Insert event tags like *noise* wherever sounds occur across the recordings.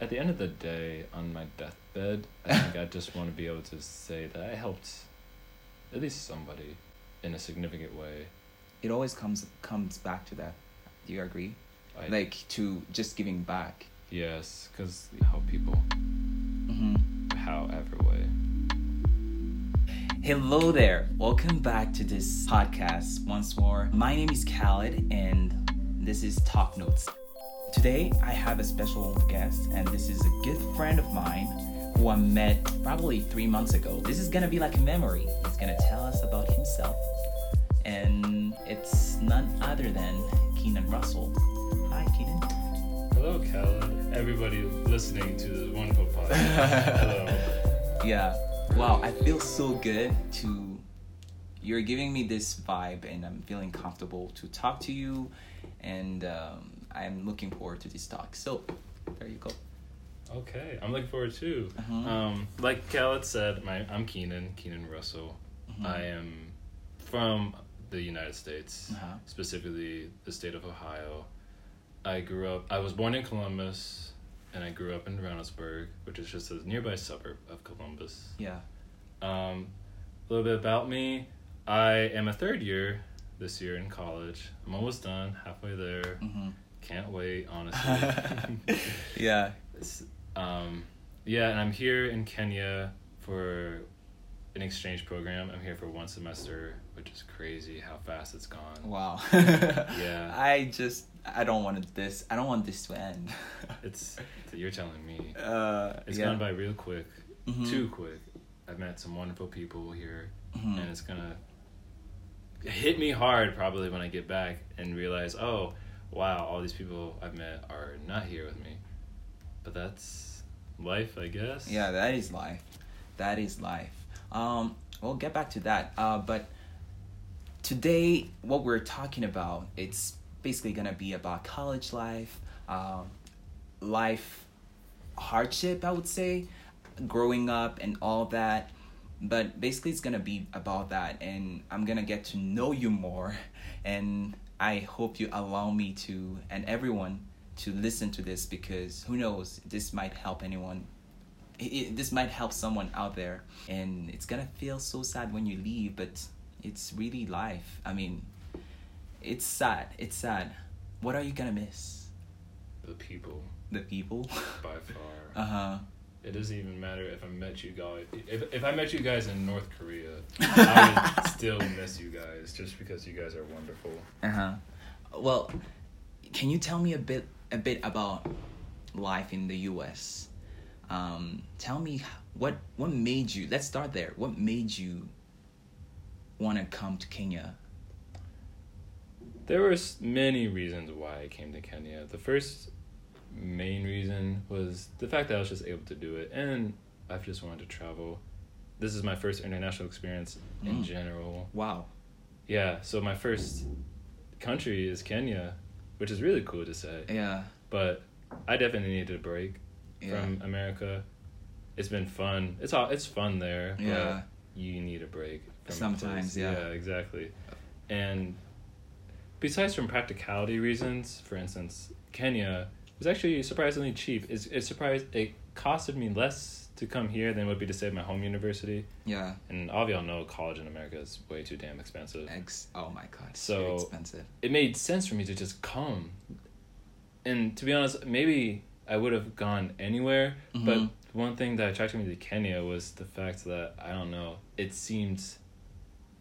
at the end of the day, on my deathbed, I think I just want to be able to say that I helped at least somebody in a significant way. It always comes comes back to that. Do you agree? I, like to just giving back. yes, because you help people, Mm-hmm. however way. Hello there. Welcome back to this podcast once more. My name is Khaled and this is Talk Notes. Today I have a special guest and this is a good friend of mine who I met probably three months ago. This is gonna be like a memory. He's gonna tell us about himself and it's none other than Keenan Russell. Hi Keenan. Hello, Khaled. Everybody listening to this wonderful podcast. *laughs* Hello. Yeah. Wow, I feel so good to you're giving me this vibe and I'm feeling comfortable to talk to you and um, I'm looking forward to this talk. So, there you go. Okay, I'm looking forward too. Mhm. Um, like Khaled said, my I'm Keenan, Keenan Russell. Mhm. I am from the United States, Uh-huh. specifically the state of Ohio. I grew up. I was born in Columbus, and I grew up in Reynoldsburg, which is just a nearby suburb of Columbus. Yeah. Um, a little bit about me. I am a third year this year in college. I'm almost done, halfway there. Mhm. Can't wait, honestly. *laughs* yeah. Um, yeah, and I'm here in Kenya for an exchange program. I'm here for one semester, which is crazy how fast it's gone. Wow. *laughs* Yeah. *laughs* I just I don't want this I don't want this to end. It's you're telling me. uh It's yeah. gone by real quick, Mhm. too quick. I've met some wonderful people here, Mhm. and it's gonna hit me hard probably when I get back and realize, oh, wow, all these people I've met are not here with me. But that's life, I guess. Yeah, that is life. That is life. Um, we'll get back to that. Uh, but today, what we're talking about, it's basically gonna be about college life, um, life hardship, I would say, growing up and all that. But basically, it's gonna be about that, and I'm gonna get to know you more, *laughs* and I hope you allow me to and everyone to listen to this because who knows, this might help anyone. It, it- this might help someone out there. And it's gonna feel so sad when you leave but it's really life. I mean it's sad it's sad. What are you gonna miss? The people, the people? By far. *laughs* uh-huh It doesn't even matter if I met you guys. If, if I met you guys in North Korea, *laughs* I would still miss you guys just because you guys are wonderful. uh-huh well can you tell me a bit a bit about life in the us um tell me what what made you let's start there what made you want to come to kenya There were many reasons why I came to Kenya. The first main reason was the fact that I was just able to do it, and I've just wanted to travel. This is my first international experience in Mm. general. wow Yeah, so my first country is Kenya, which is really cool to say. yeah But I definitely needed a break. yeah from America. It's been fun. It's all it's fun there. Yeah. you need a break. Sometimes, yeah. Yeah, exactly. And besides from practicality reasons, for instance, Kenya was actually surprisingly cheap. It's it surprised it costed me less to come here than it would be to stay at my home university. yeah And all of y'all know college in America is way too damn expensive. Ex- oh my god, So- expensive. it made sense for me to just come. And to be honest, maybe I would have gone anywhere, but Mhm. one thing that attracted me to Kenya was the fact that I don't know, it seemed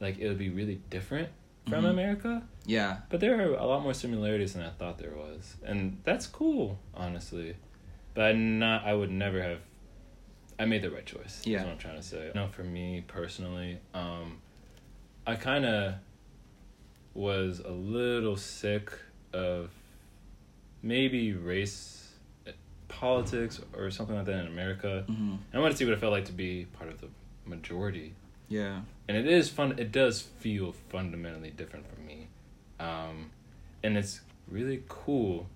like it would be really different from Mhm. America, Yeah, but there are a lot more similarities than I thought there was, and that's cool, honestly. But I not, I would never have. I made the right choice. Yeah. is what I'm trying to say. No, for me personally, um, I kind of was a little sick of maybe race uh, politics or something like that in America. hmm I wanted to see what it felt like to be part of the majority yeah, and it is fun it does feel fundamentally different for me. Um and it's really cool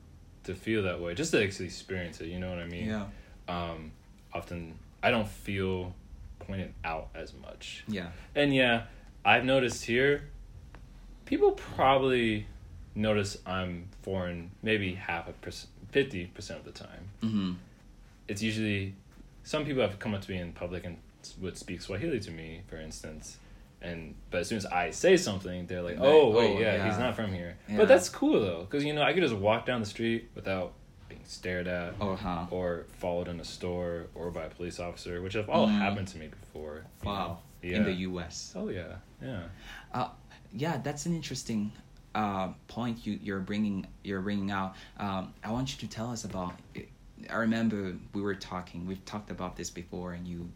to feel that way just to actually experience it you know what i mean? Yeah, um often i don't feel pointed out as much. Yeah, and yeah i've noticed here people probably notice i'm foreign maybe half a percent 50% of the time. Hmm it's usually some people have come up to me in public and would speak Swahili to me, for instance. And but as soon as I say something, they're like, They- "Oh wait, oh, yeah, yeah. he's not from here." Yeah. But that's cool though, because you know I could just walk down the street without being stared at, Oh, huh. or followed in a store, or by a police officer, which have all Mm. happened to me before. Wow. Yeah. In the U.S. Oh yeah, yeah. Uh, yeah, that's an interesting uh, point you you're bringing you're bringing out. Um, I want you to tell us about. I remember we were talking. We've talked about this before, and you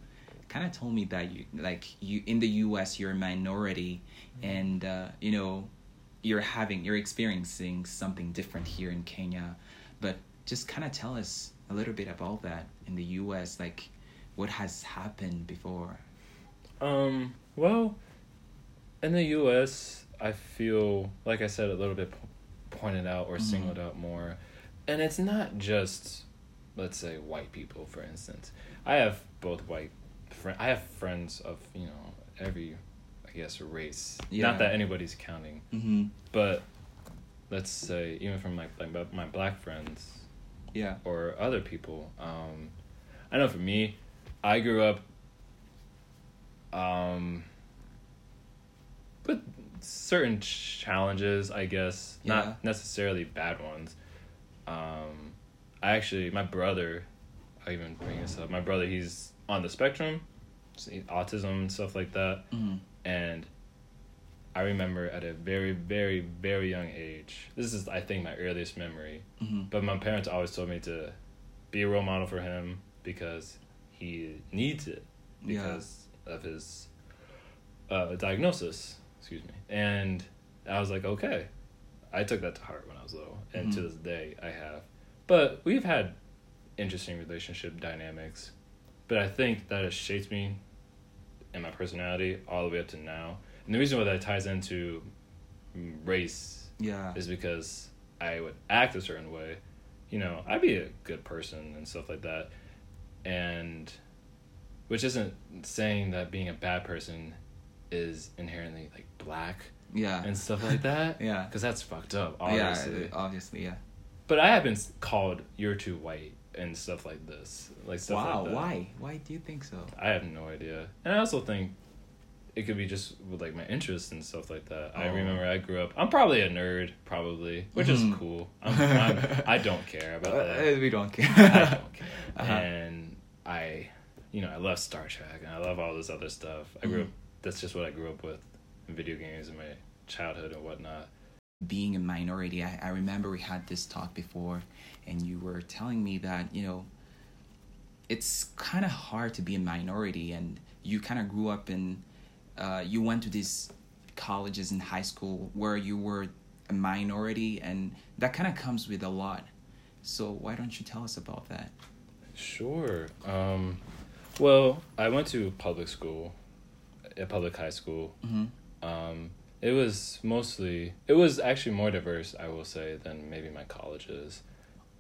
kind of told me that you like you in the U.S. you're a minority, and uh, you know you're having you're experiencing something different here in Kenya, but just kind of tell us a little bit about that in the U.S. Like what has happened before. Um, well, in the U.S., I feel like I said a little bit po- pointed out or Mhm. singled out more, and it's not just, let's say, white people. For instance, I have both white friend. I have friends of you know every, I guess, race. Yeah. Not that anybody's counting, Mm-hmm. but let's say even from my like my- black friends Yeah. or other people. Um, I know for me, I grew up um, with certain challenges, I guess, Yeah. not necessarily bad ones. Um, I actually, my brother, I even bring this up. My brother, he's on the spectrum, autism and stuff like that, Mm-hmm. and I remember at a very, very, very young age. This is, I think, my earliest memory. Mm-hmm. But my parents always told me to be a role model for him because he needs it Yeah. because of his uh, diagnosis. Excuse me. And I was like, okay. I took that to heart when I was little, and to Mhm. this day I have. But we've had interesting relationship dynamics, but I think that has shaped me and my personality all the way up to now. And the reason why that ties into race Yeah. is because I would act a certain way. You know, I'd be a good person and stuff like that. And which isn't saying that being a bad person is inherently like black Yeah. and stuff *laughs* like that. Yeah. Because that's fucked up, obviously. Yeah, obviously, yeah. But I have been called "you're too white" and stuff like this, like stuff wow, like that. why? Why do you think so? I have no idea. And I also think it could be just with like my interests and stuff like that. I Oh. remember I grew up. I'm probably a nerd, probably, which Mhm. is cool. *laughs* I'm, I'm, I don't care about Uh, that. we don't care. I don't care. *laughs* Uh-huh. And I, you know, I love Star Trek and I love all this other stuff. I grew Mhm. up. That's just what I grew up with, in video games in my childhood and whatnot. Being a minority, I, I remember we had this talk before, and you were telling me that you know it's kind of hard to be a minority, and you kind of grew up in, uh, you went to these colleges and high school where you were a minority, and that kind of comes with a lot. So why don't you tell us about that? Sure. Um, well, I went to public school, a public high school. Mm-hmm. Um, it was mostly, it was actually more diverse, I will say, than maybe my colleges.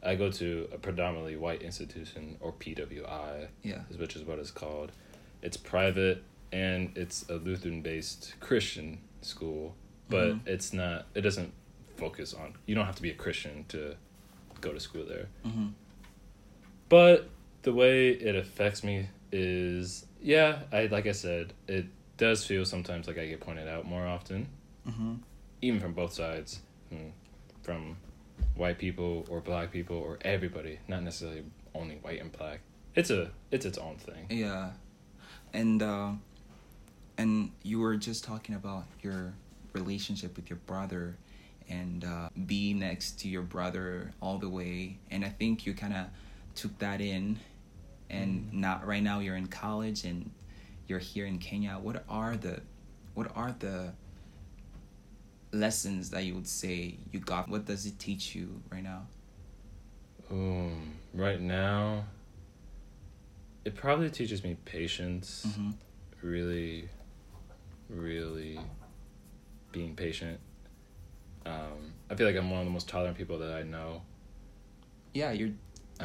I go to a predominantly white institution, or PWI, Yeah. which is what it's called. It's private and it's a Lutheran based Christian school, but Mhm. it's not, it doesn't focus on, you don't have to be a Christian to go to school there. Mm-hmm. But the way it affects me is, yeah, I like I said, it does feel sometimes like I get pointed out more often, Mm-hmm. even from both sides, mm, from white people or black people or everybody, not necessarily only white and black. It's a it's its own thing. Yeah, and uh, and you were just talking about your relationship with your brother, and uh, being next to your brother all the way, and I think you kind of took that in, and not right now you're in college and you're here in Kenya. What are the what are the lessons that you would say you got? What does it teach you right now? Um, right now, it probably teaches me patience. Mm-hmm. really, really being patient. Um, I feel like I'm one of the most tolerant people that I know. Yeah, you're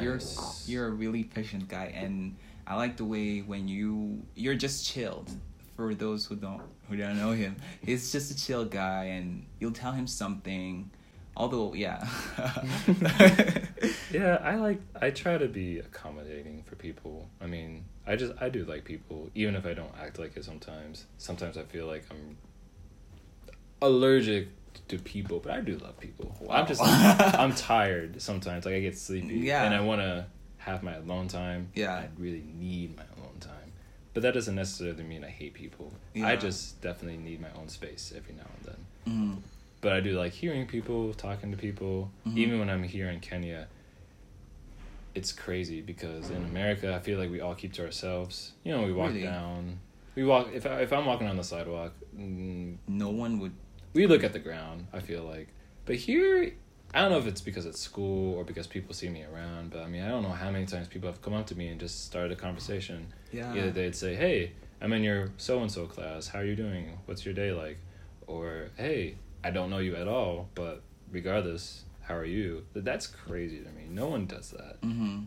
you're you're a really patient guy, and I like the way when you you're just chilled. For those who don't who don't know him, he's just a chill guy, and you'll tell him something, although yeah. *laughs* Yeah i like i try to be accommodating for people. I mean i just i do like people even if i don't act like it sometimes. Sometimes i feel like i'm allergic to people but i do love people. I'm just *laughs* i'm tired sometimes. Like i get sleepy Yeah. and i want to have my alone time. Yeah. i really need my but that doesn't necessarily mean i hate people Yeah. i just definitely need my own space every now and then Mhm. but I do like hearing people, talking to people. Mhm. Even when I'm here in Kenya, it's crazy because in America, I feel like we all keep to ourselves. You know, we walk Really? down, we walk. If I, if I'm walking on the sidewalk, mm, no one would we look at the ground. I feel like, but here, I don't know if it's because it's school or because people see me around. But I mean, I don't know how many times people have come up to me and just started a conversation. Yeah Either they'd say, "Hey, I'm in your so and so class. How are you doing? What's your day like?" Or, "Hey, I don't know you at all, but regardless, how are you?" Th- That's crazy to me. No one does that. hmm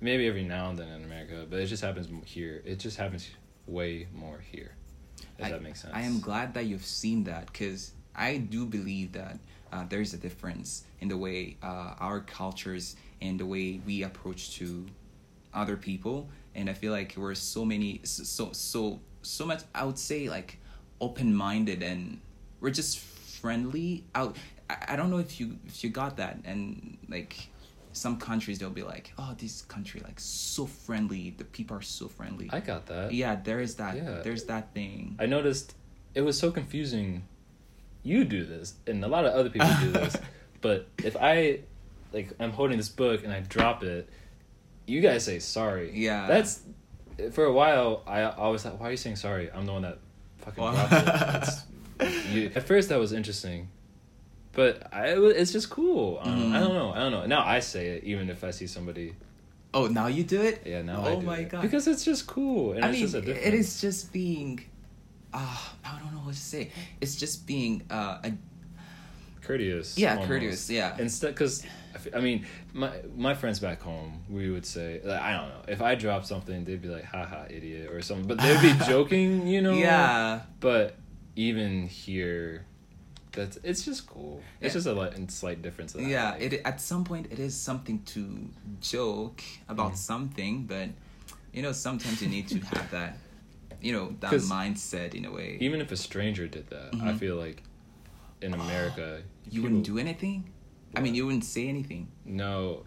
Maybe every now and then in America, but it just happens here. It just happens way more here. If I, that makes sense. I am glad that you've seen that because I do believe that uh, there is a difference in the way uh, our cultures and the way we approach to other people, and I feel like we're so many, so so so much. I would say like open minded, and we're just friendly. Out. I, I don't know if you if you got that, and like some countries they'll be like, oh, this country like so friendly. The people are so friendly. I got that. yeah, there is that. Yeah. There's that thing. I noticed it was so confusing. You do this, and a lot of other people do this. *laughs* But if I, like, I'm holding this book and I drop it, you guys say sorry. Yeah. That's for a while. I always thought, why are you saying sorry? I'm the one that fucking dropped it. *laughs* You, at first, that was interesting, but I, it's just cool. Um, Mhm. I don't know. I don't know. Now I say it, even if I see somebody. Oh, now you do it? Yeah, now oh I do Oh my it. god. because it's just cool, and I it's mean, just a it is just being. Ah, I don't know what to say. It's just being uh, a courteous. Yeah, almost. courteous, yeah. Instead, because I mean, my my friends back home, we would say, like, I don't know, if I dropped something, they'd be like, "Haha, idiot," or something, but they'd be *laughs* joking, you know. yeah. But even here, that's it's just cool. It's Yeah. just a light, slight difference. That Yeah, like. it at some point it is something to joke about Mhm. something, but you know sometimes you need to *laughs* have that, you know, that mindset in a way. even if a stranger did that, I Mhm. feel like in *gasps* America, you wouldn't do anything. I mean, you wouldn't say anything. No,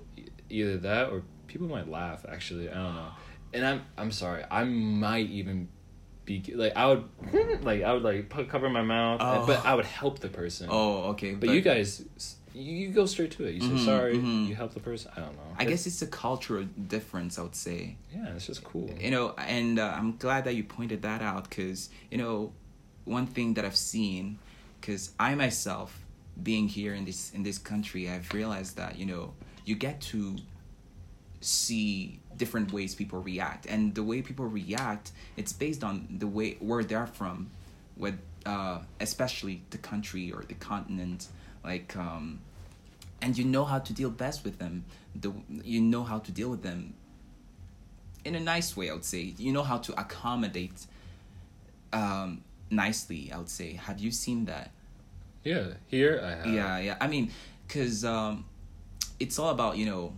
either that or people might laugh. Actually, I don't know. And I'm I'm sorry. I might even be *laughs* like I would like I would like put, cover my mouth, Oh. but I would help the person. Oh, okay. but, you guys, you, go straight to it. You say Mhm, sorry. mhm. You help the person. I don't know. I It's- guess it's a cultural difference. I would say. yeah, it's just cool. you know and uh, i'm glad that you pointed that out because you know one thing that i've seen because i myself being here in this in this country i've realized that you know you get to see different ways people react and the way people react it's based on the way where they're from with uh, especially the country or the continent like um, and you know how to deal best with them the you know how to deal with them in a nice way, I would say. You know how to accommodate um, nicely, I would say. Have you seen that? Yeah, here I have. Yeah, yeah. I mean, because um, it's all about, you know,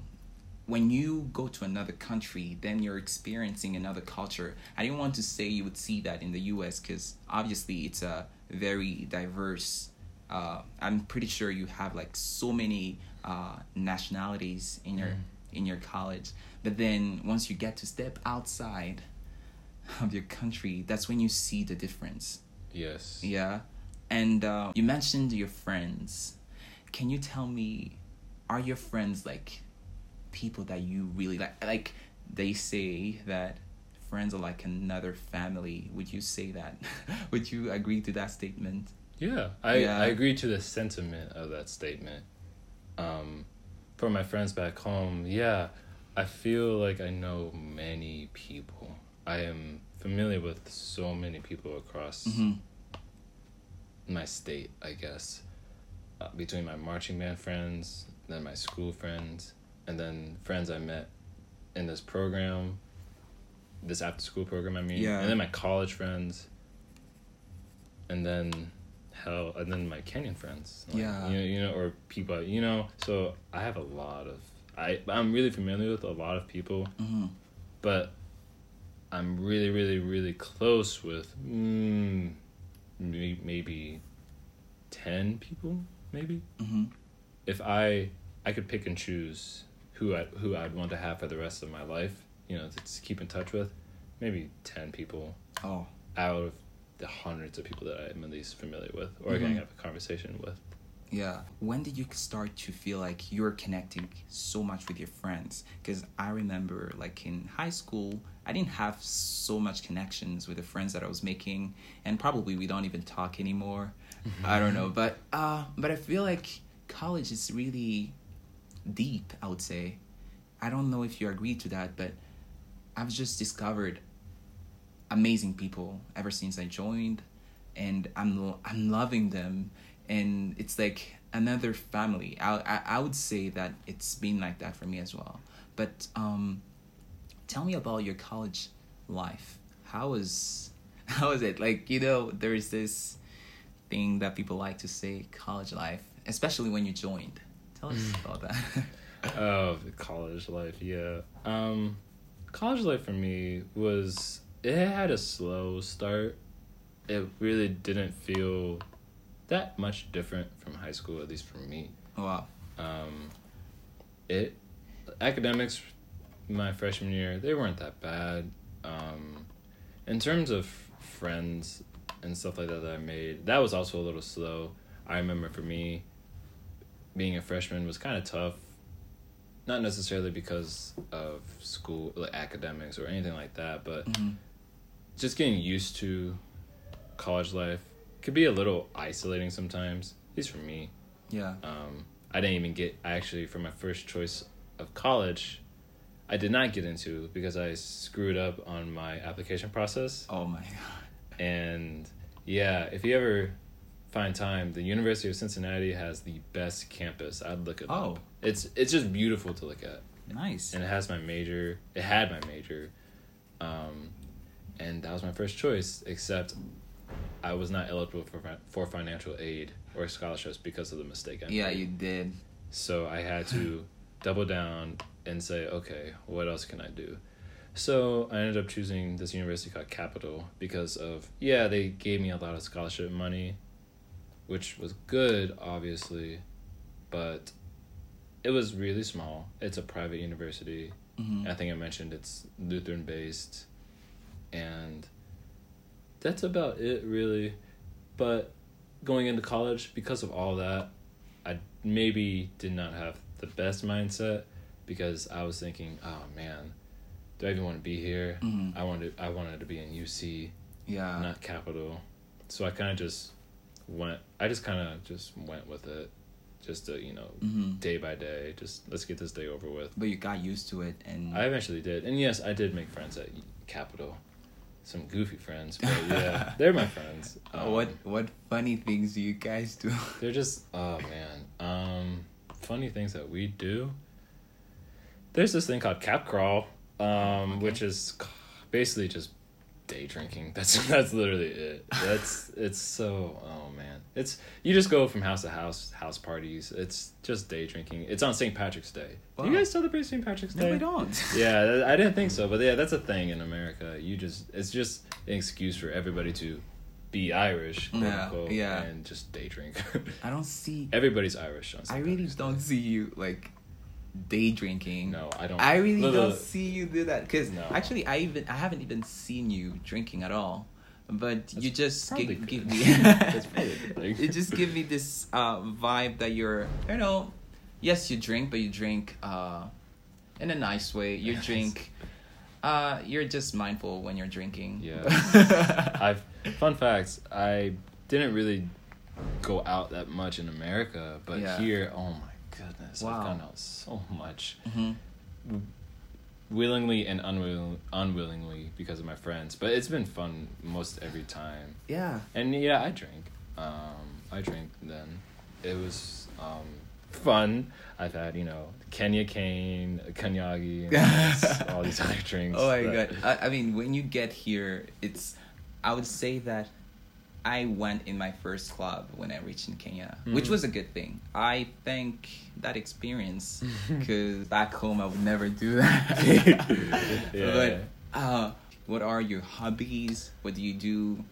when you go to another country, then you're experiencing another culture. I didn't want to say you would see that in the US because obviously it's a very diverse. Uh, I'm pretty sure you have like so many uh, nationalities in your Mm. in your college, but then once you get to step outside of your country, that's when you see the difference. Yes. Yeah. And uh, you mentioned your friends. Can you tell me, are your friends like people that you really like? Like they say that friends are like another family. Would you say that? *laughs* Would you agree to that statement? Yeah, I, Yeah. I agree to the sentiment of that statement. Um, for my friends back home, yeah, I feel like I know many people. I am familiar with so many people across Mm-hmm. My state, I guess. Uh, between my marching band friends, then my school friends, and then friends I met in this program, this after school program, I mean, Yeah. and then my college friends, and then hell, and then my Kenyan friends. Like, Yeah. You know, you know, or people, you know. So I have a lot of. I I'm really familiar with a lot of people, Mm-hmm. but I'm really, really, really close with mm, may- maybe ten people, maybe. Mm-hmm. If I I could pick and choose who I who I'd want to have for the rest of my life, you know, to keep in touch with, maybe ten people Oh. out of the hundreds of people that I'm at least familiar with or Mhm. can have a conversation with. Yeah. When did you start to feel like you're connecting so much with your friends? Because I remember, like in high school, I didn't have so much connections with the friends that I was making, and probably we don't even talk anymore. I don't know, but uh, but I feel like college is really deep. I would say. I don't know if you agree to that, but I've just discovered amazing people ever since I joined, and I'm I'm loving them, and it's like another family. I I, I would say that it's been like that for me as well. But um, tell me about your college life. How was *laughs* how was it? Like you know, there is this thing that people like to say, college life, especially when you joined. Tell us about that. *laughs* *laughs* oh, college life, yeah. Um, college life for me was it had a slow start. It really didn't feel that much different from high school, at least for me. wow. Um, it academics my freshman year they weren't that bad. Um, in terms of friends and stuff like that that I made, that was also a little slow. I remember for me, being a freshman was kind of tough. Not necessarily because of school, like academics or anything like that, but Mhm. just getting used to college life could be a little isolating sometimes, at least for me Yeah. um, I didn't even get I actually for my first choice of college I did not get into because I screwed up on my application process Oh my god. and yeah if you ever find time the University of Cincinnati has the best campus I'd look at it Oh. up it's it's just beautiful to look at Nice. and it has my major it had my major um, and that was my first choice except I was not eligible for for financial aid or scholarships because of the mistake I made. Yeah, you did. So I had to *laughs* double down and say, okay, what else can I do? So I ended up choosing this university called Capital because of yeah, they gave me a lot of scholarship money, which was good, obviously, but it was really small. It's a private university. Mhm. I think I mentioned it's Lutheran based, and that's about it really. But going into college, because of all that, I maybe did not have the best mindset because I was thinking, oh man, do I even want to be here? Mhm. I wanted I wanted to be in UC, Yeah. not Capital. So I kind of just went. I just kind of just went with it, just to you know, Mhm. day by day. Just let's get this day over with. But you got used to it, and I eventually did, and yes, I did make friends at Capital. Some goofy friends, but *laughs* yeah, they're my friends. Uh, Um, what what funny things do you guys do? They're just oh man, um, funny things that we do. There's this thing called cap crawl, um, Okay. which is basically just day drinking. *laughs* That's that's literally it. That's *laughs* it's so oh man, it's you just go from house to house, house parties. It's just day drinking. It's on St. Patrick's Day. Do you guys celebrate St. Patrick's Day? no, we don't. *laughs* yeah, I didn't think so, but yeah, that's a thing in America. You just it's just an excuse for everybody to be Irish, quote Yeah, unquote, yeah. and just day drink. I don't see. Everybody's Irish. On I St. really Patrick's Day. don't see you like day drinking. No, I don't. I really Look, don't look, see you do that because No. actually I even I haven't even seen you drinking at all. But you just probably give, me *laughs* *laughs* That's probably a good thing. it just give me this uh, vibe that you're you know yes you drink but you drink uh, in a nice way. You Yes. drink uh, you're just mindful when you're drinking. Yeah. *laughs* I've fun facts. I didn't really go out that much in America, but Yeah. here, oh my Wow. I've gone out so much, Mhm. willingly and unwill- unwillingly because of my friends. But it's been fun most every time. Yeah. And yeah, I drink. Um, I drank then. It was um, fun. I've had you know Kenya cane, Konyagi, and *laughs* all these other drinks. Oh my that- god! I, I mean, when you get here, it's. I would say that I went in my first club when I reached in Kenya, which Mhm. was a good thing. I think that experience, *laughs* because back home I would never do that. *laughs* Yeah. But uh, what are your hobbies? What do you do,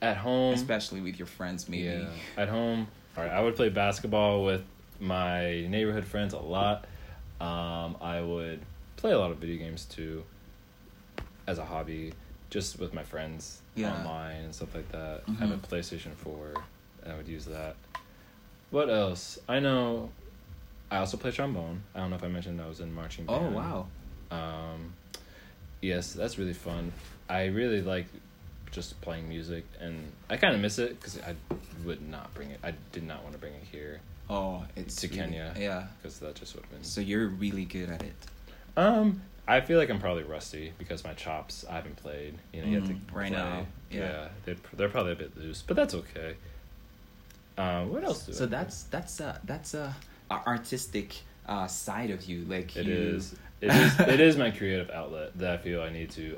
At home, especially with your friends? Maybe. Yeah. At home, all right, I would play basketball with my neighborhood friends a lot. Um, I would play a lot of video games too, as a hobby, just with my friends Yeah. online and stuff like that. I have a Mhm. PlayStation Four, and I would use that. What else? I know. I also play trombone. I don't know if I mentioned I was in marching band. Oh wow. Um, yes, that's really fun. I really like just playing music, and I kind of miss it because I would not bring it. I did not want to bring it here Oh, it's to really- Kenya. Yeah. because that just would have been. So you're really good at it. Um, I feel like I'm probably rusty because my chops I haven't played. You know, you have Mm, to right play. now, yeah. they're they're probably a bit loose, but that's okay. Um, what else? Do I So do? that's that's a that's a, a artistic uh, side of you. Like It you is. *laughs* It is. it is my creative outlet that I feel I need to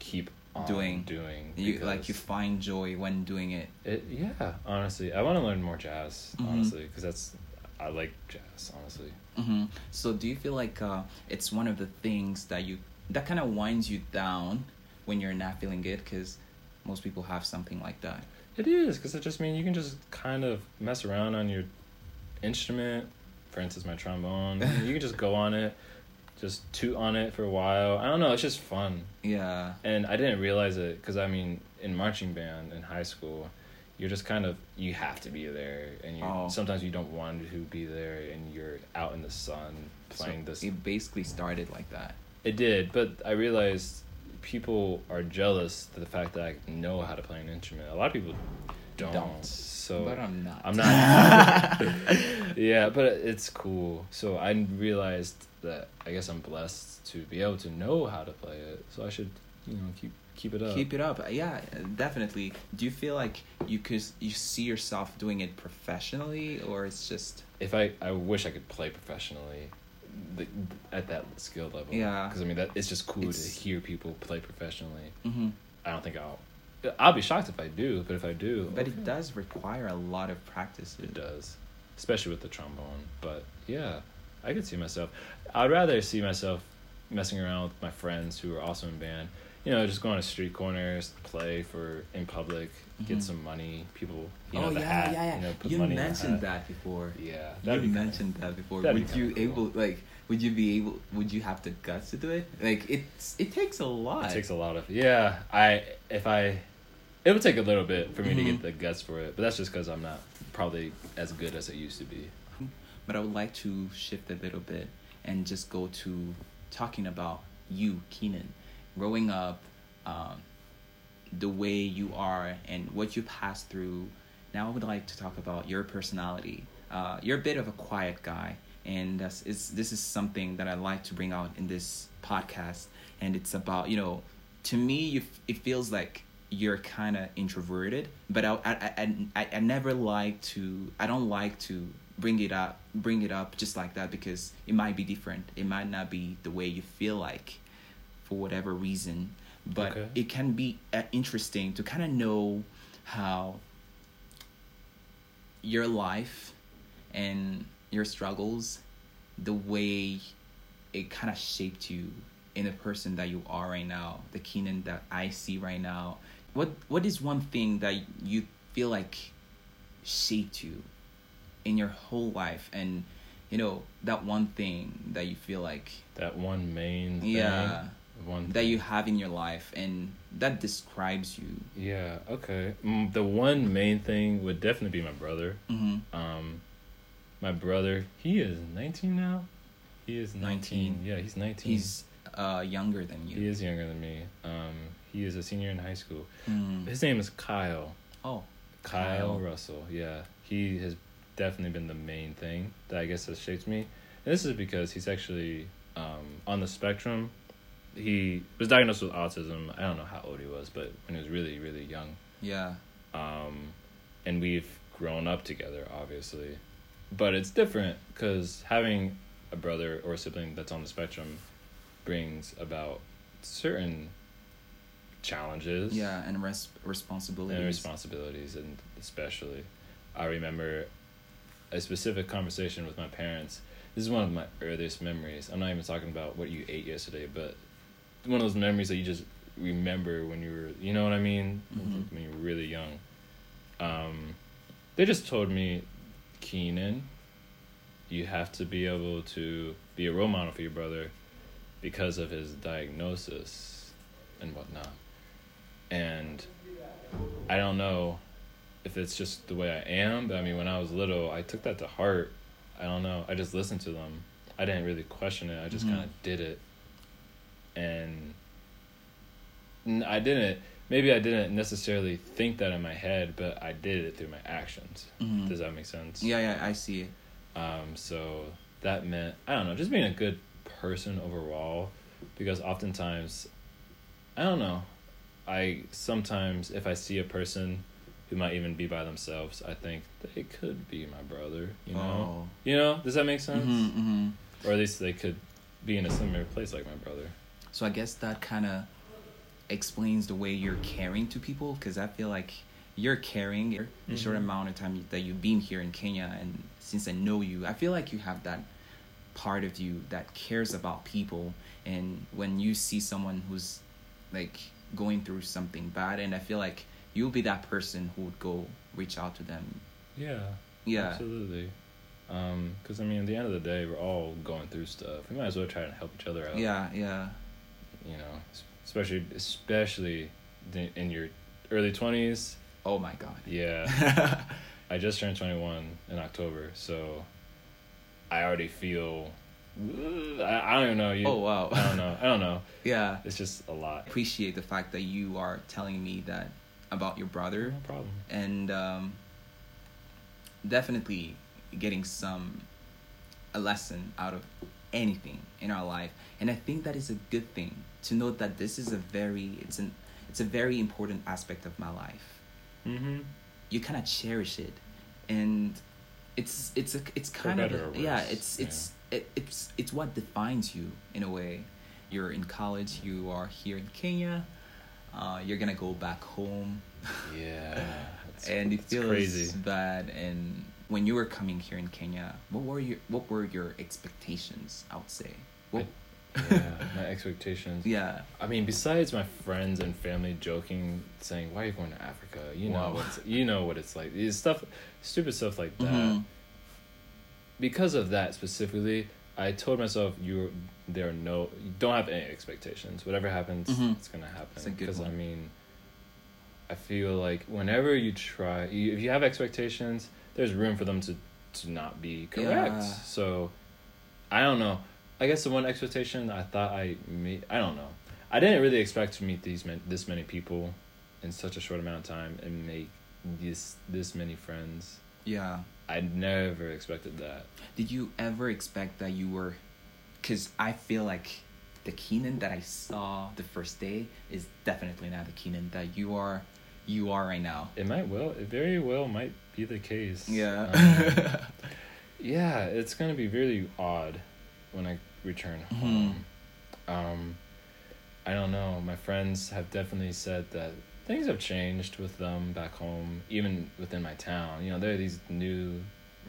keep on Doing. doing. You like you because find joy when doing it. It yeah. Honestly, I want to learn more jazz. Mhm. Honestly, because that's I like jazz. Honestly, hmm So do you feel like uh, it's one of the things that you that kind of winds you down when you're not feeling good? Because most people have something like that. it is because it just means you can just kind of mess around on your instrument. For instance, my trombone. *laughs* you can just go on it, just toot on it for a while. I don't know. It's just fun. Yeah. and I didn't realize it because I mean, in marching band in high school, you're just kind of you have to be there, and you Oh. sometimes you don't want to be there, and you're out in the sun playing so this. It basically started like that. It did, but I realized people are jealous to the fact that I know how to play an instrument. A lot of people don't. Don't. So but I'm not. I'm not. *laughs* yeah, but it's cool. So I realized that I guess I'm blessed to be able to know how to play it. So I should, you know, keep keep it up. Keep it up. Yeah, definitely. Do you feel like you could you see yourself doing it professionally, or it's just if I I wish I could play professionally, the, at that skill level. Yeah. Because I mean that it's just cool It's- to hear people play professionally. hmm I don't think I'll. I'll be shocked if I do, but if I do, But it does require a lot of practice. It does, especially with the trombone. But yeah, I could see myself. I'd rather see myself messing around with my friends who are also in band. You know, just going to street corners, play for in public, get Mhm. some money. People, you oh know, the yeah, hat, yeah, yeah. You, know, put you money mentioned that before. Yeah, You that'd be kinda- mentioned that before. that'd be you kinda cool. able like? Would you be able? Would you have the guts to do it? Like it's it takes a lot. It takes a lot of yeah. I if I, it would take a little bit for me to Mhm. get the guts for it, but that's just because I'm not probably as good as I used to be. But I would like to shift a little bit and just go to talking about you, Keenan, growing up, um, the way you are and what you passed through. Now I would like to talk about your personality. Uh, you're a bit of a quiet guy, and that's, this is something that I like to bring out in this podcast. And it's about you know, to me, you, it feels like you're kind of introverted, but I, I, I, I never like to. I don't like to bring it up, bring it up just like that because it might be different. It might not be the way you feel like, for whatever reason. But Okay. it can be uh, interesting to kind of know how your life and your struggles, the way it kind of shaped you in the person that you are right now, the Keenan that I see right now. What what is one thing that you feel like shaped you in your whole life and you know that one thing that you feel like That one main thing, yeah one that you have in your life and that describes you Yeah, okay. Mm, the one main thing would definitely be my brother. mm-hmm. Um, my brother, he is 19 now. He is 19. 19. Yeah, he's 19. he's uh younger than you he is younger than me. Um, he is a senior in high school. Mm. His name is Kyle. oh Kyle, Kyle. Russell. Yeah, he has definitely been the main thing that I guess has shaped me. And this is because he's actually um, on the spectrum. He was diagnosed with autism. I don't know how old he was, but when he was really, really young. yeah um, and we've grown up together, obviously. But it's different because having a brother or a sibling that's on the spectrum brings about certain challenges. Yeah, and res- responsibilities. and responsibilities and especially i remember a specific conversation with my parents this is one of my earliest memories i'm not even talking about what you ate yesterday but one of those memories that you just remember when you were you know what i mean Mhm. when you were really young um, they just told me keenan you have to be able to be a role model for your brother because of his diagnosis and whatnot and I don't know if it's just the way I am, but I mean, when I was little, I took that to heart. I don't know. I just listened to them. I didn't really question it. I just Mhm. kind of did it, and I didn't. Maybe I didn't necessarily think that in my head, but I did it through my actions. Mhm. Does that make sense? Yeah, yeah, I see it. Um, so that meant I don't know, just being a good person overall, because oftentimes, I don't know, I sometimes if I see a person who might even be by themselves, I think they could be my brother. You know, Oh. you know, does that make sense? Mhm, mhm. Or at least they could be in a similar place like my brother. So I guess that kind of explains the way you're caring to people because I feel like you're caring the short mm-hmm. amount of time that you've been here in Kenya and since I know you, I feel like you have that part of you that cares about people and when you see someone who's like going through something bad and I feel like you'll be that person who would go reach out to them. Yeah. Yeah. Absolutely. Um, because I mean, at the end of the day, we're all going through stuff. We might as well try to help each other out. Yeah, yeah. You know, especially especially in your early twenties. Oh my god. Yeah, *laughs* I just turned twenty one in October, so I already feel. I, I don't even know. You, Oh, wow. I don't know. I don't know. *laughs* yeah. It's just a lot. appreciate the fact that you are telling me that about your brother No problem. and um, definitely getting some a lesson out of anything in our life and i think that is a good thing to know that this is a very it's an it's a very important aspect of my life Mm-hmm. you kind of cherish it and it's it's a it's kind of yeah it's it's it, it's it's what defines you in a way you're in college you are here in kenya uh, you're gonna go back home Yeah. *laughs* And it feels crazy. bad and when you were coming here in kenya what were your what were your expectations i would say what, yeah, my *laughs* expectations. yeah I mean, besides my friends and family joking, saying, "Why are you going to Africa?" You know, what's, you know what it's like. It's stuff, stupid stuff like that. Mhm. Because of that specifically, I told myself, "You, there are no, you don't have any expectations. Whatever happens, Mhm. it's gonna happen." That's a good Because I mean, I feel like whenever you try, you, if you have expectations, there's room for them to to not be correct. Yeah. So, I don't know. I guess the one expectation I thought I made, I don't know. I didn't really expect to meet these man, this many people in such a short amount of time and make this this many friends. yeah I never expected that. did you ever expect that you were because i feel like the keenan that i saw the first day is definitely not the keenan that you are you are right now It might well, it very well might be the case. yeah Um, *laughs* yeah, it's gonna be really odd when I return Mhm. home. Um, I don't know. My friends have definitely said that things have changed with them back home, even within my town. You know, there are these new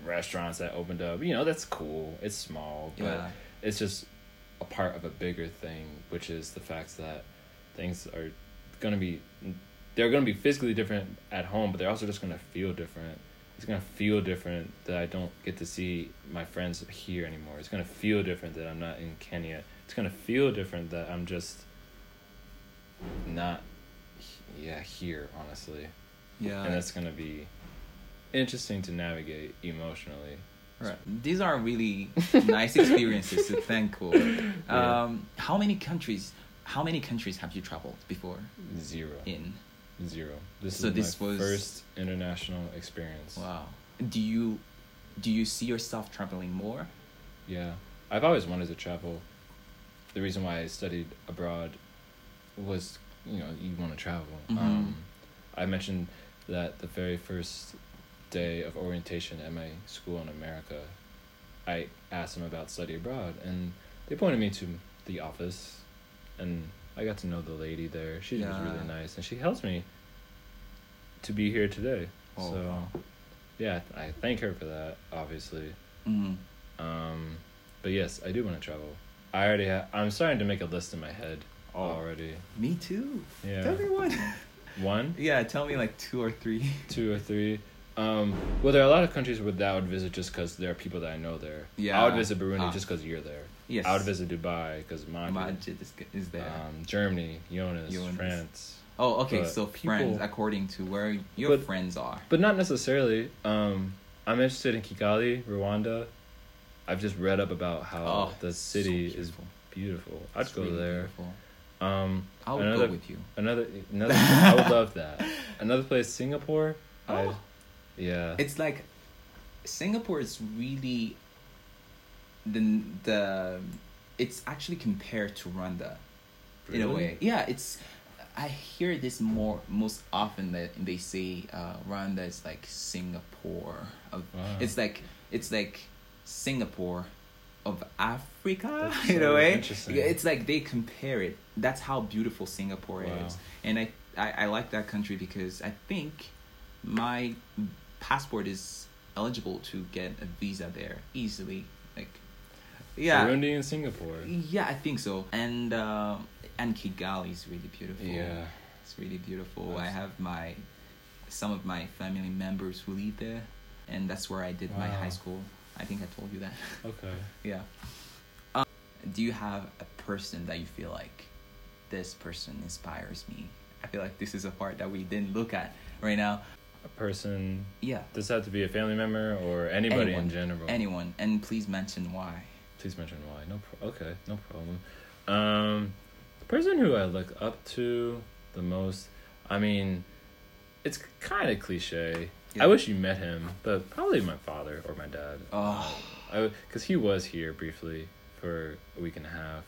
restaurants that opened up. You know, that's cool. It's small, but yeah it's just a part of a bigger thing, which is the fact that things are gonna be they're gonna be physically different at home, but they're also just gonna feel different. It's gonna feel different that I don't get to see my friends here anymore. It's gonna feel different that I'm not in Kenya. It's gonna feel different that I'm just not yeah here honestly yeah and that's gonna be interesting to navigate emotionally Right. These are really nice *laughs* experiences to thank for. Yeah. Um, how many countries? How many countries have you traveled before zero in? Zero. This So is this my was- first international experience. Wow. Do you do you see yourself traveling more? Yeah, I've always wanted to travel. The reason why I studied abroad was, you know, you want to travel. Mhm. Um, I mentioned that the very first day of orientation at my school in America, I asked them about study abroad, and they pointed me to the office, and I got to know the lady there. She was really nice, and she helps me to be here today. Oh, so, wow. yeah, I thank her for that. Obviously, Mm. um, but yes, I do want to travel. I already ha- I'm starting to make a list in my head Oh. already. Me too. Yeah. Tell me one. *laughs* One, yeah, tell me like two or three. *laughs* two, or three. Um, well, there are a lot of countries where that I would visit just because there are people that I know there. Yeah. I would visit Burundi Ah. just because you're there. Yes. I would visit Dubai because Majid. Majid is, is there. Um, Germany, Jonas, Jonas. France. oh, okay. but So people- friends, according to where your But- friends are. But not necessarily. Um, I'm interested in Kigali, Rwanda. I've just read up about how Oh, the so city is beautiful. beautiful. I'd It's go really there. beautiful. Um, I would another, go with you. Another, *laughs* another. I would love that. Another place, Singapore. I, Oh. yeah. It's like Singapore is really the the it's actually compared to Rwanda in a way. Yeah, it's I hear this more most often that they say uh, Rwanda is like Singapore. Of, Wow. It's like it's like Singapore of Africa That's *laughs* in a way. interesting. It's like they compare it. That's how beautiful Singapore Wow. is, and I, I I like that country because I think my passport is eligible to get a visa there easily. Like, yeah, Burundi and Singapore. yeah, I think so. And uh, and Kigali is really beautiful. Yeah. it's really beautiful. I have my some of my family members who live there, and that's where I did my high school. I think I told you that. Okay. *laughs* yeah. Um, do you have a person that you feel like this person inspires me? I feel like this is a part that we didn't look at right now. A person. Yeah. Does that have to be a family member or anybody Anyone. in general? Anyone, and please mention why. Please mention why. No. Pro- okay. No problem. Um, the person who I look up to the most. I mean, it's kind of cliche. Yeah. I wish you met him, but probably my father or my dad. Oh, I because he was here briefly for a week and a half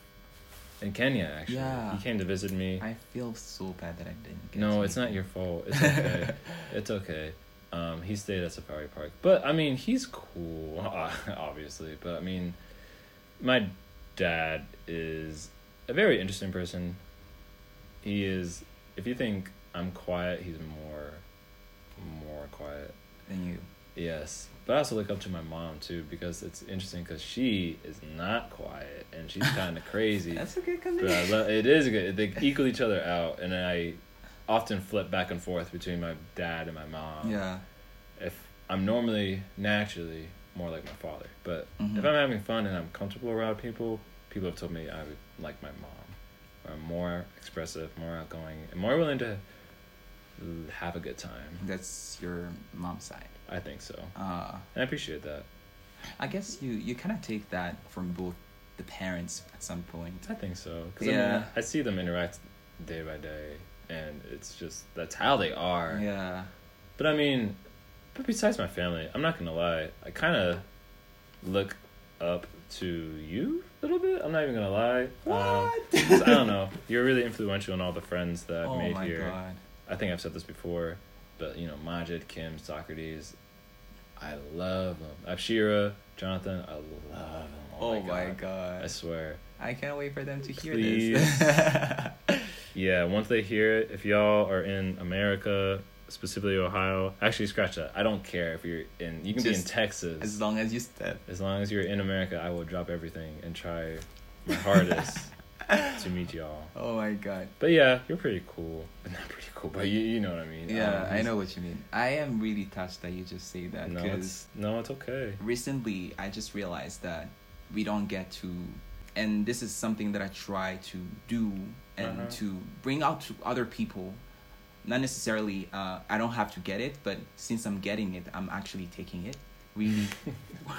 in Kenya. Actually, Yeah. he came to visit me. I feel so bad that I didn't. Get no, it's not your fault. *laughs* It's okay. it's okay. Um, he stayed at Safari Park, but I mean, he's cool, *laughs* obviously. But I mean, my dad is a very interesting person. He is. If you think I'm quiet, he's more, more quiet. Than you. Yes, but I also look up to my mom too because it's interesting because she is not quiet and she's *laughs* kind of crazy. That's a good but I combination. it is good. They equal each other out, and I often flip back and forth between my dad and my mom. yeah. If I'm normally naturally more like my father, but Mhm. if I'm having fun and I'm comfortable around people, people have told me I would like my mom. I'm more expressive, more outgoing, and more willing to have a good time. That's your mom's side. I think so, Uh, and I appreciate that. I guess you you kind of take that from both the parents at some point. I think so. Cause Yeah. I, mean, I see them interact day by day, and it's just that's how they are. Yeah. But I mean, but besides my family, I'm not gonna lie. I kind of look up to you a little bit. I'm not even gonna lie. Um, What? I don't *laughs* know. You're really influential in all the friends that I've oh made my here. god. I think I've said this before, but you know, Majid, Kim, Socrates. I love them. Abshira, Jonathan. I love them. Oh, my god. I swear. I can't wait for them to hear Please. this. *laughs* Yeah, once they hear it, if y'all are in America, specifically Ohio, actually scratch that. I don't care if you're in. You can be in Texas. as long as you step. As long as you're in America, I will drop everything and try my hardest *laughs* to meet y'all. Oh my god. But yeah, you're pretty cool. Not pretty cool, but you you know what I mean. Yeah, Um, I know what you mean. I am really touched that you just say that No, it's no, it's okay. recently I just realized that we don't get to and this is something that I try to do and Uh-huh. to bring out to other people not necessarily uh, I don't have to get it but since I'm getting it I'm actually taking it really *laughs*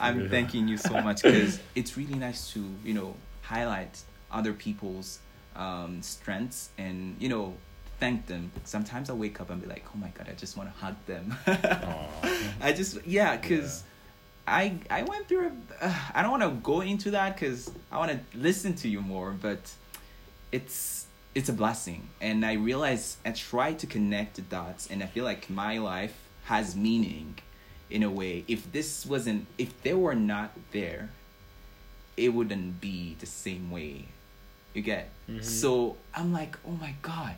I'm Yeah. thanking you so much because it's really nice to you know highlight other people's um, strengths and you know thank them sometimes I wake up and be like oh my god I just want to hug them *laughs* I just yeah, cause I I went through. A, uh, I don't want to go into that because I want to listen to you more, but it's it's a blessing, and I realize I try to connect the dots, and I feel like my life has meaning, in a way. If this wasn't, if they were not there, it wouldn't be the same way You get Mhm. so I'm like, oh my god,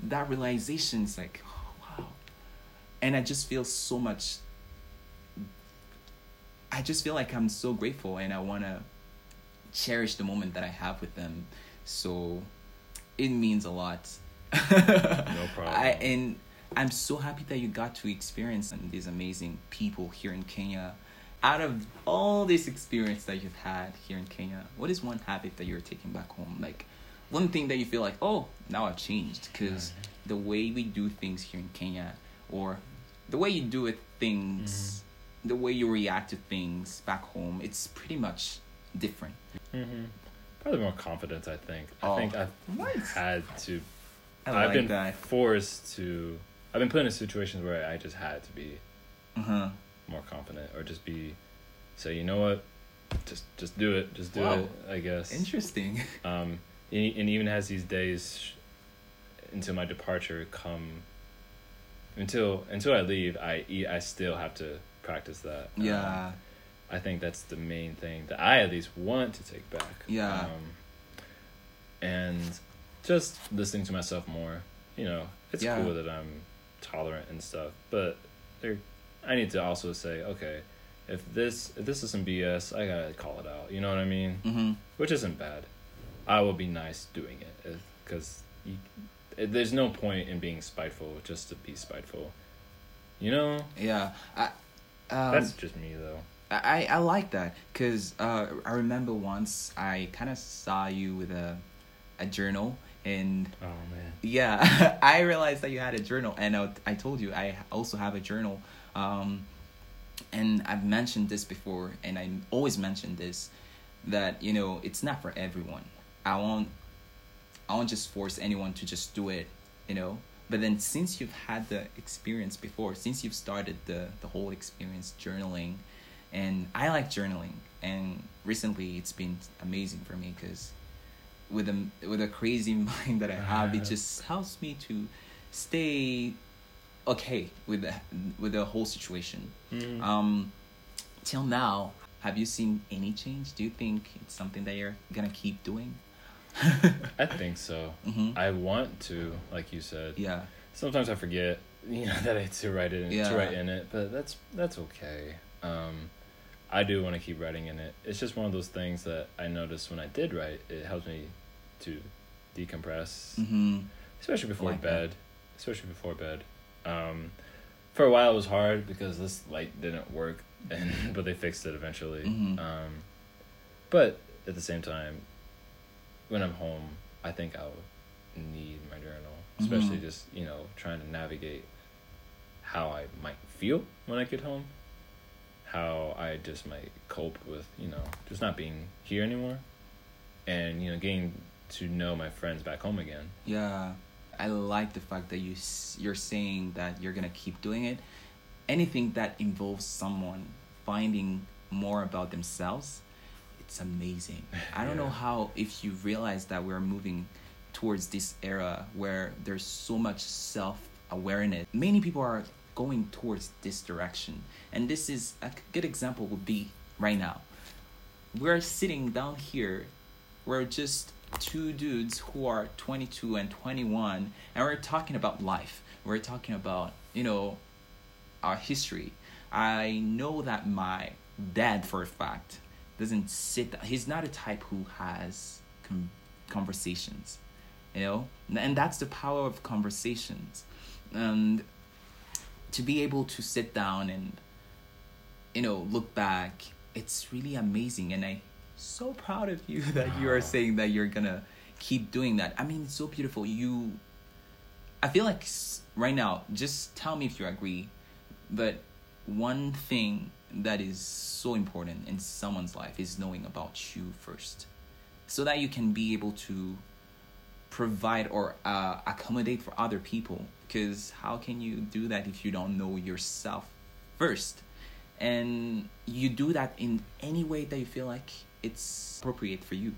that realization is like, oh, wow, and I just feel so much. I just feel like I'm so grateful, and I wanna cherish the moment that I have with them. So it means a lot. no *laughs* problem. I, and I'm so happy that you got to experience these amazing people here in Kenya. Out of all this experience that you've had here in Kenya, what is one habit that you're taking back home? Like one thing that you feel like, oh, now I've changed because the way we do things here in Kenya, or the way you do it, things, the way you react to things back home, it's pretty much different. hmm Probably more confidence. I think. Oh, I think I've nice. had to. I have like been that. forced to. I've been put in situations where I just had to be Uh huh. more confident, or just be, say, you know what, just just do it, just do Wow. it. I guess. Interesting. *laughs* Um, and, and even as these days until my departure come, until until I leave, I e- I still have to practice that. Um, Yeah. I think that's the main thing that I at least want to take back. Yeah. Um, and just listening to myself more. You know, it's Yeah. cool that I'm tolerant and stuff, but there, I need to also say, okay, if this if this is some BS, I gotta call it out. You know what I mean? Mm-hmm. Which isn't bad. I will be nice doing it because there's no point in being spiteful just to be spiteful. You know, Yeah. I, um, that's just me though. I, I like that because uh, I remember once I kind of saw you with a, a journal and Oh man. yeah *laughs* I realized that you had a journal and I, I told you I also have a journal um, and I've mentioned this before and I always mention this that you know it's not for everyone I won't I won't just force anyone to just do it you know but then since you've had the experience before since you've started the the whole experience journaling and I like journaling and recently it's been amazing for me because with a with a crazy *laughs* mind that I have it just helps me to stay okay with the with the whole situation Mhm. um till now have you seen any change do you think it's something that you're gonna keep doing *laughs* I think so. Mhm. I want to, like you said. yeah Sometimes I forget, you know, *laughs* that I had to write it in, Yeah. to write in it, but that's that's okay. Um, I do want to keep writing in it. It's just one of those things that I noticed when I did write. It helps me to decompress, mm-hmm. especially before like that. bed. Especially before bed. Um, for a while it was hard because this light didn't work, *laughs* and but they fixed it eventually. Mhm. Um, but at the same time, when I'm home, I think I'll need my journal, especially Mhm. just you know trying to navigate how I might feel when I get home, how I just might cope with you know just not being here anymore, and you know getting to know my friends back home again. Yeah, I like the fact that you you're saying that you're gonna keep doing it. Anything that involves someone finding more about themselves, it's amazing. *laughs* I don't know how if you realize that we're moving towards this era where there's so much self awareness. Many people are going towards this direction, and this is a good example would be right now. We're sitting down here. We're just two dudes who are 22 and 21 and we're talking about life. We're talking about you know our history. I know that my dad for a fact doesn't sit he's not a type who has com- conversations you know? And that's the power of conversations. And to be able to sit down and you know look back it's really amazing. And i so proud of you *laughs* that you are saying that you're gonna keep doing that. I mean it's so beautiful. You i feel like right now just tell me if you agree but one thing that is so important in someone's life is knowing about you first so that you can be able to provide or uh, accommodate for other people. Because how can you do that if you don't know yourself first? And you do that in any way that you feel like it's appropriate for you.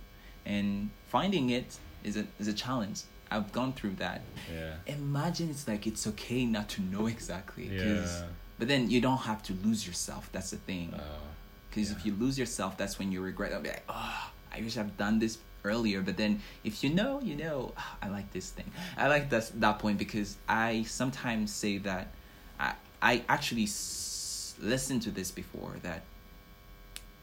And finding it is a, is a challenge. I've gone through that. Yeah. imagine it's like it's okay not to know exactly Yeah. but then you don't have to lose yourself. That's the thing. Oh, because if yeah. you lose yourself that's when you regret. I'll be like oh i wish i've done this earlier but then if you know you know *sighs* i like this thing. I like that that point because i sometimes say that i i actually s- listened to this before that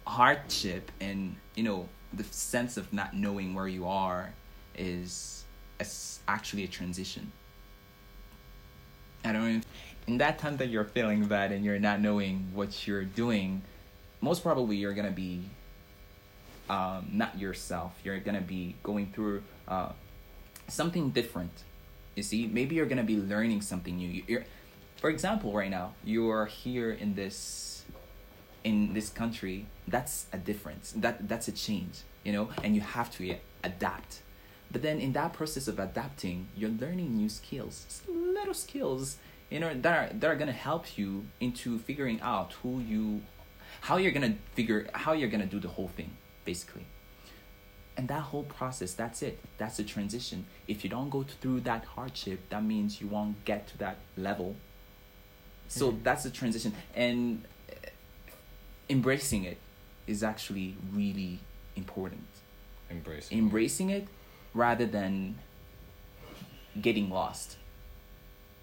hardship and you know the sense of not knowing where you are is is actually a transition. I don't know if in that time that you're feeling bad and you're not knowing what you're doing most probably you're gonna be um, not yourself. You're gonna be going through uh, something different. You see, maybe you're gonna be learning something new. You're, for example, right now you are here in this in this country. That's a difference. That that's a change. You know, and you have to adapt. But then in that process of adapting, you're learning new skills, little skills, you know, that are that are gonna help you into figuring out who you, how you're gonna figure how you're gonna do the whole thing basically. And that whole process, that's it. That's the transition. If you don't go through that hardship, that means you won't get to that level. So Mhm. that's the transition. And uh, embracing it is actually really important. Embracing. Embracing it rather than getting lost.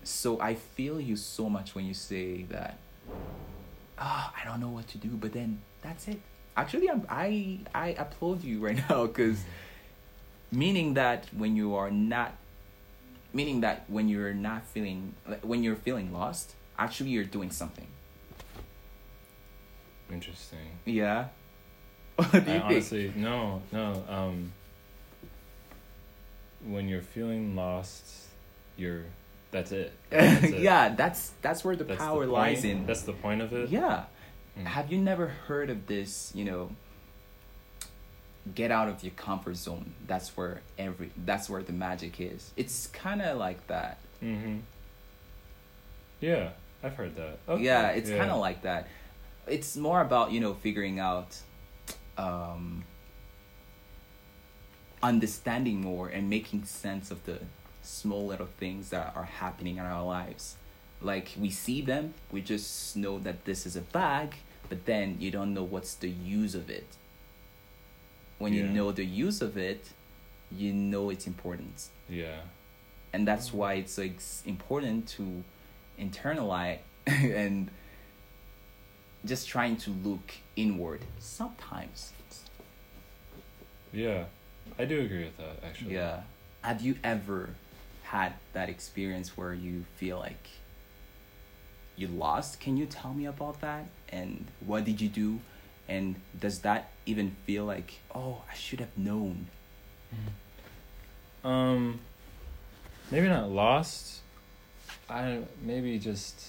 So I feel you so much when you say that, ah, I don't know what to do, but then that's it actually I'm, i i applaud you right *laughs* now because meaning that when you are not meaning that when you're not feeling when you're feeling lost actually you're doing something Interesting. yeah *laughs* what do you I think honestly no no um. When you're feeling lost, you're. That's it. That's *laughs* it. yeah that's that's where the That's power the lies in That's the point of it. yeah Mm. have you never heard of this you know get out of your comfort zone that's where every that's where the magic is it's kind of like that Mm-hmm. Yeah, I've heard that. Okay. yeah it's yeah. kind of like that it's more about you know figuring out um understanding more and making sense of the small little things that are happening in our lives like we see them we just know that this is a bag but then you don't know what's the use of it when you know the use of it you know its importance Yeah. and that's why it's like important to internalize *laughs* and just trying to look inward sometimes Yeah. I do agree with that actually. yeah have you ever had that experience where you feel like you lost can you tell me about that and what did you do and does that even feel like oh i should have known Um, maybe not lost. I don't- maybe just.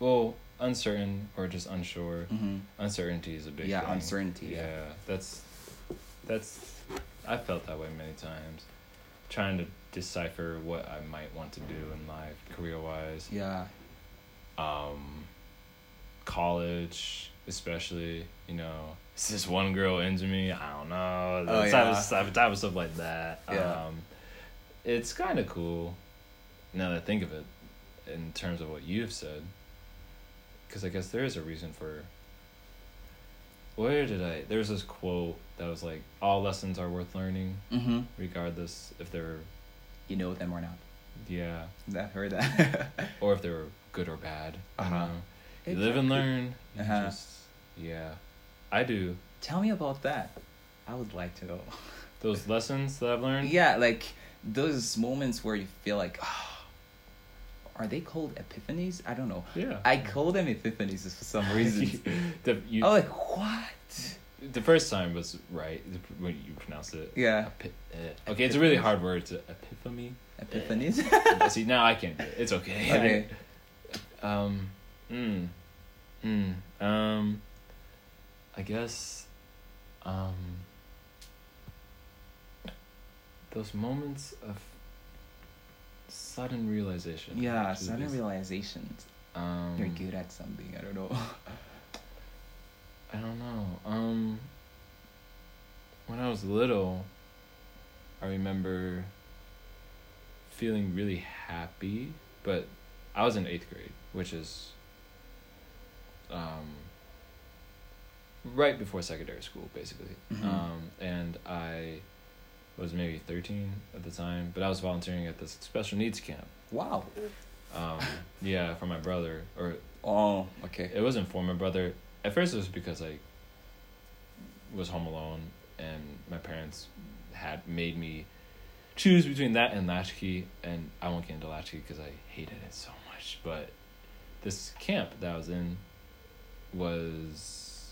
Well, uncertain or just unsure. mm-hmm. Uncertainty is a big. yeah thing. uncertainty yeah. Yeah, that's that's. I felt that way many times, trying to decipher what I might want to do in life, career wise. yeah Um, college, especially. You know, is this one girl into me? I don't know. Oh, type, yeah. of, type, type of stuff like that. Yeah. Um, it's kind of cool. Now that I think of it, in terms of what you've said, because I guess there is a reason for. Where did I? There's this quote that was like, "All lessons are worth learning, mm-hmm. regardless if they're you know them or not yeah, i heard that or if *laughs* they were good or bad." You Uh-huh. know, you live and learn. You Uh-huh. just yeah, I do Tell me about that. I would like to know. *laughs* those lessons that I've learned. yeah, like those moments where you feel like, oh, are they called epiphanies? I don't know. yeah. I call them epiphanies for some *laughs* reason. the, you, oh, like what? the first time was right when you pronounced it. Yeah, Epi- eh. Okay, it's a really hard word to epiphany. epiphanies. *laughs* See, now I can't do it. It's okay. Okay. Um, mm, mm, um, I guess, um, those moments of sudden realization. yeah, is sudden realizations. Um, You're good at something. I don't know. I don't know. Um, when I was little, I remember feeling really happy, but I was in eighth grade, which is um, right before secondary school, basically. Mhm. Um, and I was maybe 13 at the time, but I was volunteering at this special needs camp. Wow. Um, yeah, for my brother, or Oh, okay. it wasn't for my brother. At first, it was because I was home alone, and my parents had made me choose between that and Latchkey, and I won't get into Latchkey because I hated it so much. But this camp that I was in was,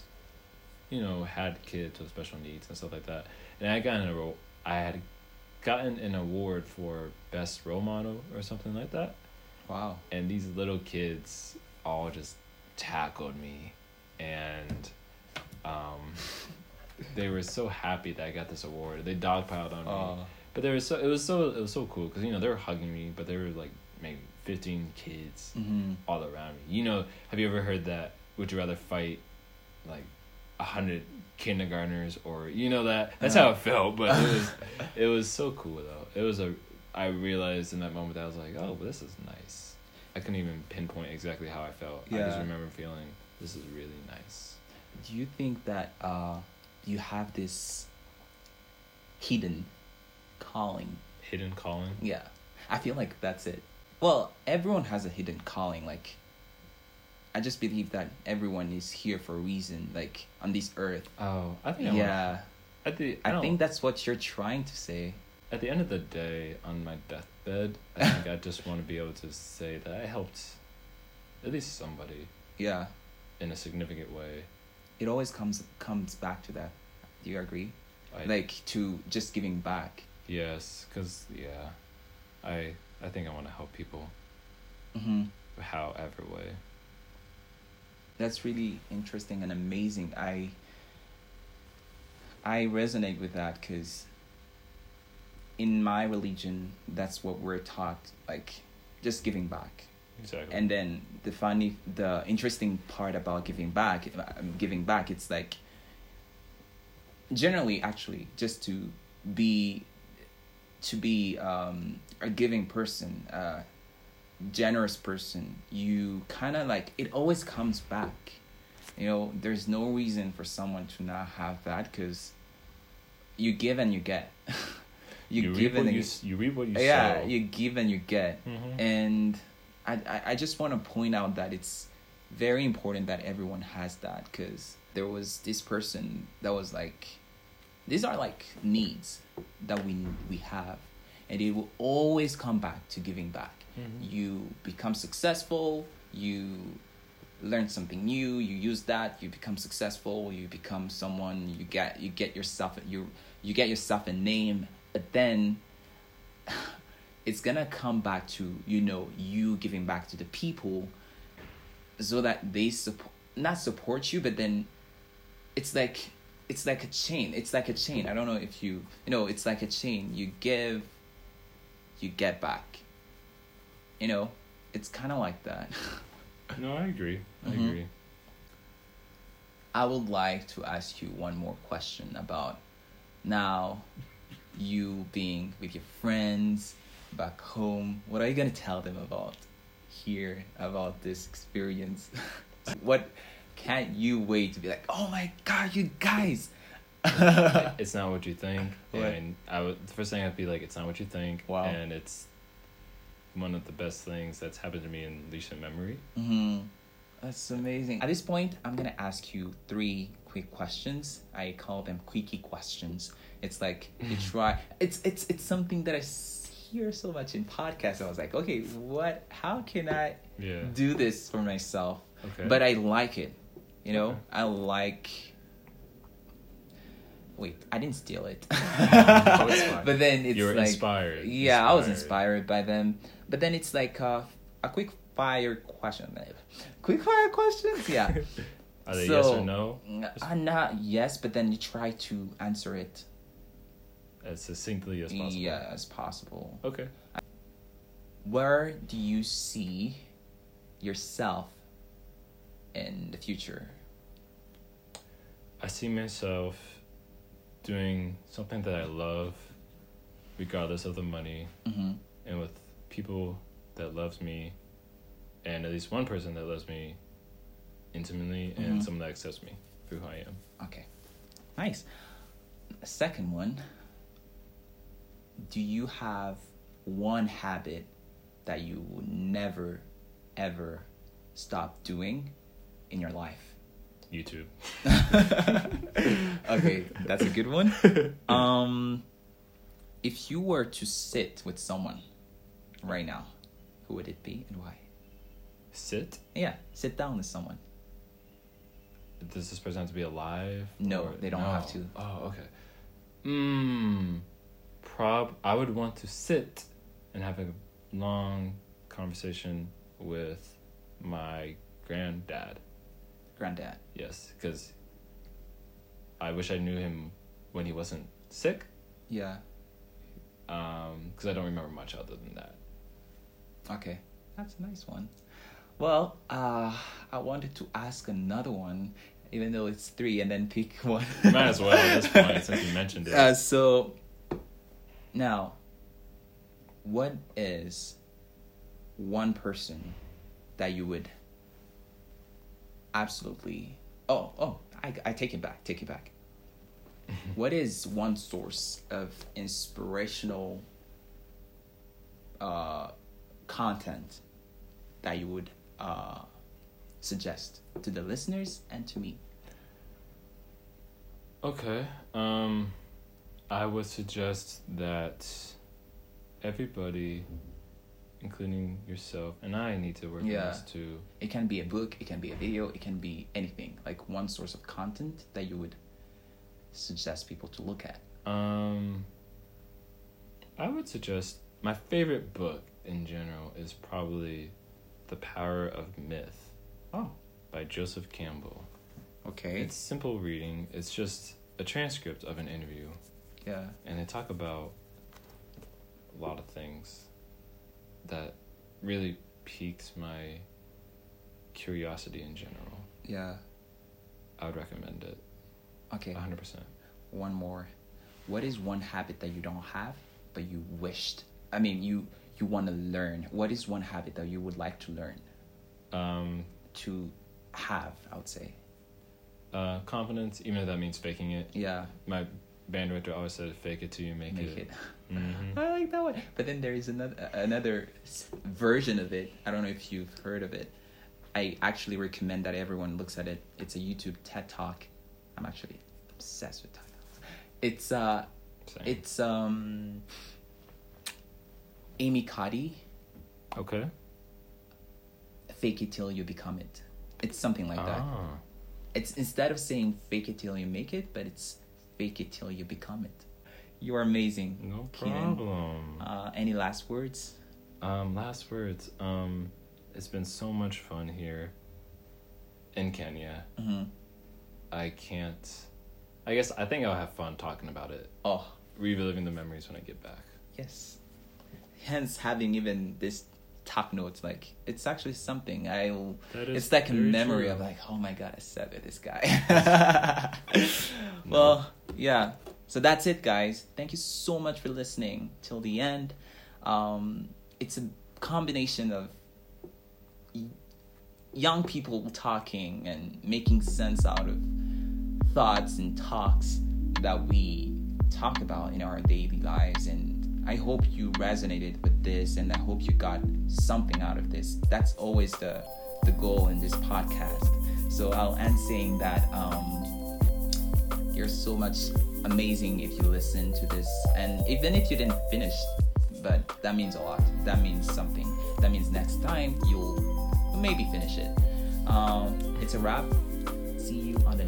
you know, had kids with special needs and stuff like that, and I got in a role. I had gotten an award for best role model or something like that Wow. and these little kids all just tackled me and um *laughs* they were so happy that I got this award. They dogpiled on me. Uh, But they were so it was so it was so cool cuz you know they were hugging me, but they were like maybe 15 kids mhm. all around me. You know, have you ever heard that would you rather fight like a 100 kindergartners or you know that that's how it felt, but it was *laughs* it was so cool though. It was a I realized in that moment that I was like, "Oh, this is nice." I couldn't even pinpoint exactly how I felt. Yeah. I just remember feeling this is really nice. Do you think that uh, you have this hidden calling? Hidden calling. Yeah, I feel like that's it. Well, everyone has a hidden calling. Like, I just believe that everyone is here for a reason. Like on this earth. Oh, I think I Yeah, at the I I, think that's what you're trying to say. at the end of the day, on my deathbed, I think I just want to be able to say that I helped at least somebody Yeah, in a significant way. it always comes comes back to that. Do you agree? I, like to just giving back. yes, because yeah, I I think I want to help people Mm-hmm. however way. That's really interesting and amazing. I I resonate with that because in my religion, that's what we're taught, like just giving back. Exactly. And then the funny, the interesting part about giving back, um, giving back, it's like generally actually just to be to be um, a giving person, uh, generous person. You kind of like it always comes back. You know, there's no reason for someone to not have that because you give and you get. *laughs* you, reap give and you you, you reap what you yeah, sow. you give and you get Mhm. and I, I, I just want to point out that it's very important that everyone has that because there was this person that was like these are like needs that we we have and it will always come back to giving back. Mhm. you become successful you learn something new you use that you become successful you become someone you get you get yourself you you get yourself a name but then *sighs* it's gonna come back to you know you giving back to the people so that they support not support you but then it's like it's like a chain it's like a chain. I don't know if you you know it's like a chain. You give you get back you know it's kind of like that *laughs* No, I agree. I Mhm. agree. I would like to ask you one more question about now you being with your friends back home. What are you going to tell them about here, about this experience? *laughs* what can't you wait to be like, oh my god, you guys? *laughs* it's not what you think. Yeah. And I would the first thing I'd be like, it's not what you think. Wow. And it's one of the best things that's happened to me in recent memory. hmm That's amazing. At this point, I'm gonna ask you three quick questions. I call them quickie questions. It's like *laughs* you try. It's it's it's something that I hear so much in podcasts. I was like, okay, what? How can I Yeah. do this for myself? Okay. But I like it. You know, Okay. I like. Wait, I didn't steal it. *laughs* it's fine. but then it's You were like, inspired. Yeah, I was inspired by them. But then it's like uh, a quick fire question. Quick fire questions, yeah. *laughs* Are they *laughs* yes So- or no? Uh, not yes, but then you try to answer it As succinctly as possible. yeah as possible. Okay. Where do you see yourself in the future? I see myself doing something that I love, regardless of the money, Mm-hmm. and with people that loves me, and at least one person that loves me intimately, Mhm. and someone that accepts me. for who I am. Okay. Nice. Second one. Do you have one habit that you will never ever stop doing in your life? YouTube. *laughs* okay, that's a good one. *laughs* Um if you were to sit with someone right now, who would it be and why? Sit. Yeah, sit down with someone. Does this person have to be alive? No, or- they don't have to. Oh, okay. Hmm. Prob. I would want to sit and have a long conversation with my granddad. Granddad. Yes, because I wish I knew him when he wasn't sick. Yeah. Um, because I don't remember much other than that. Okay, that's a nice one. Well, uh, I wanted to ask another one, even though it's three, and then pick *laughs* one. Might as well at this point since you mentioned it. Uh, so, now, what is one person that you would absolutely? Oh, oh, I, I take it back. Take it back. *laughs* what is one source of inspirational uh, content that you would uh, suggest to the listeners and to me? Okay. Um, I would suggest that everybody, including yourself and I, need to work on this too It can be a book, it can be a video, it can be anything. Like one source of content that you would suggest people to look at. Um, I would suggest my favorite book in general is probably "The Power of Myth" Oh, by Joseph Campbell. okay. It's simple reading. It's just a transcript of an interview, yeah. and they talk about a lot of things that really piqued my curiosity in general. Yeah. I would recommend it. Okay. 100%. One more. What is one habit that you don't have but you wished? I mean, you you want to learn. What is one habit that you would like to learn Um, to have? I would say. uh, confidence, even if that means faking it. Yeah. My band director always said, "Fake it till you make, Make it." it. Mhm. I like that one. But then there is another another version of it. I don't know if you've heard of it. I actually recommend that everyone looks at it. It's a YouTube TED Talk. I'm actually obsessed with TED Talks. It's uh, Same. it's um, Amy Cuddy. okay. Fake it till you become it. It's something like that. Ah, It's instead of saying fake it till you make it, but it's fake it till you become it. You are amazing. no problem. Uh, any last words? Um, last words. Um, it's been so much fun here in Kenya. hmm I can't. I guess I think I'll have fun talking about it, Oh, reliving the memories when I get back. yes. Hence, having even this top notes, like it's actually something. I. That It's like a memory true. of like, oh my god, I said with this guy. *laughs* *laughs* well, yeah. So that's it, guys. Thank you so much for listening till the end. Um, it's a combination of young people talking and making sense out of thoughts and talks that we talk about in our daily lives and i hope you resonated with this and i hope you got something out of this that's always the the goal in this podcast so i'll end saying that um you're so much amazing if you listen to this. And even if you didn't finish but that means a lot. That means something. That means next time you'll maybe finish it. Um it's a wrap. See you on the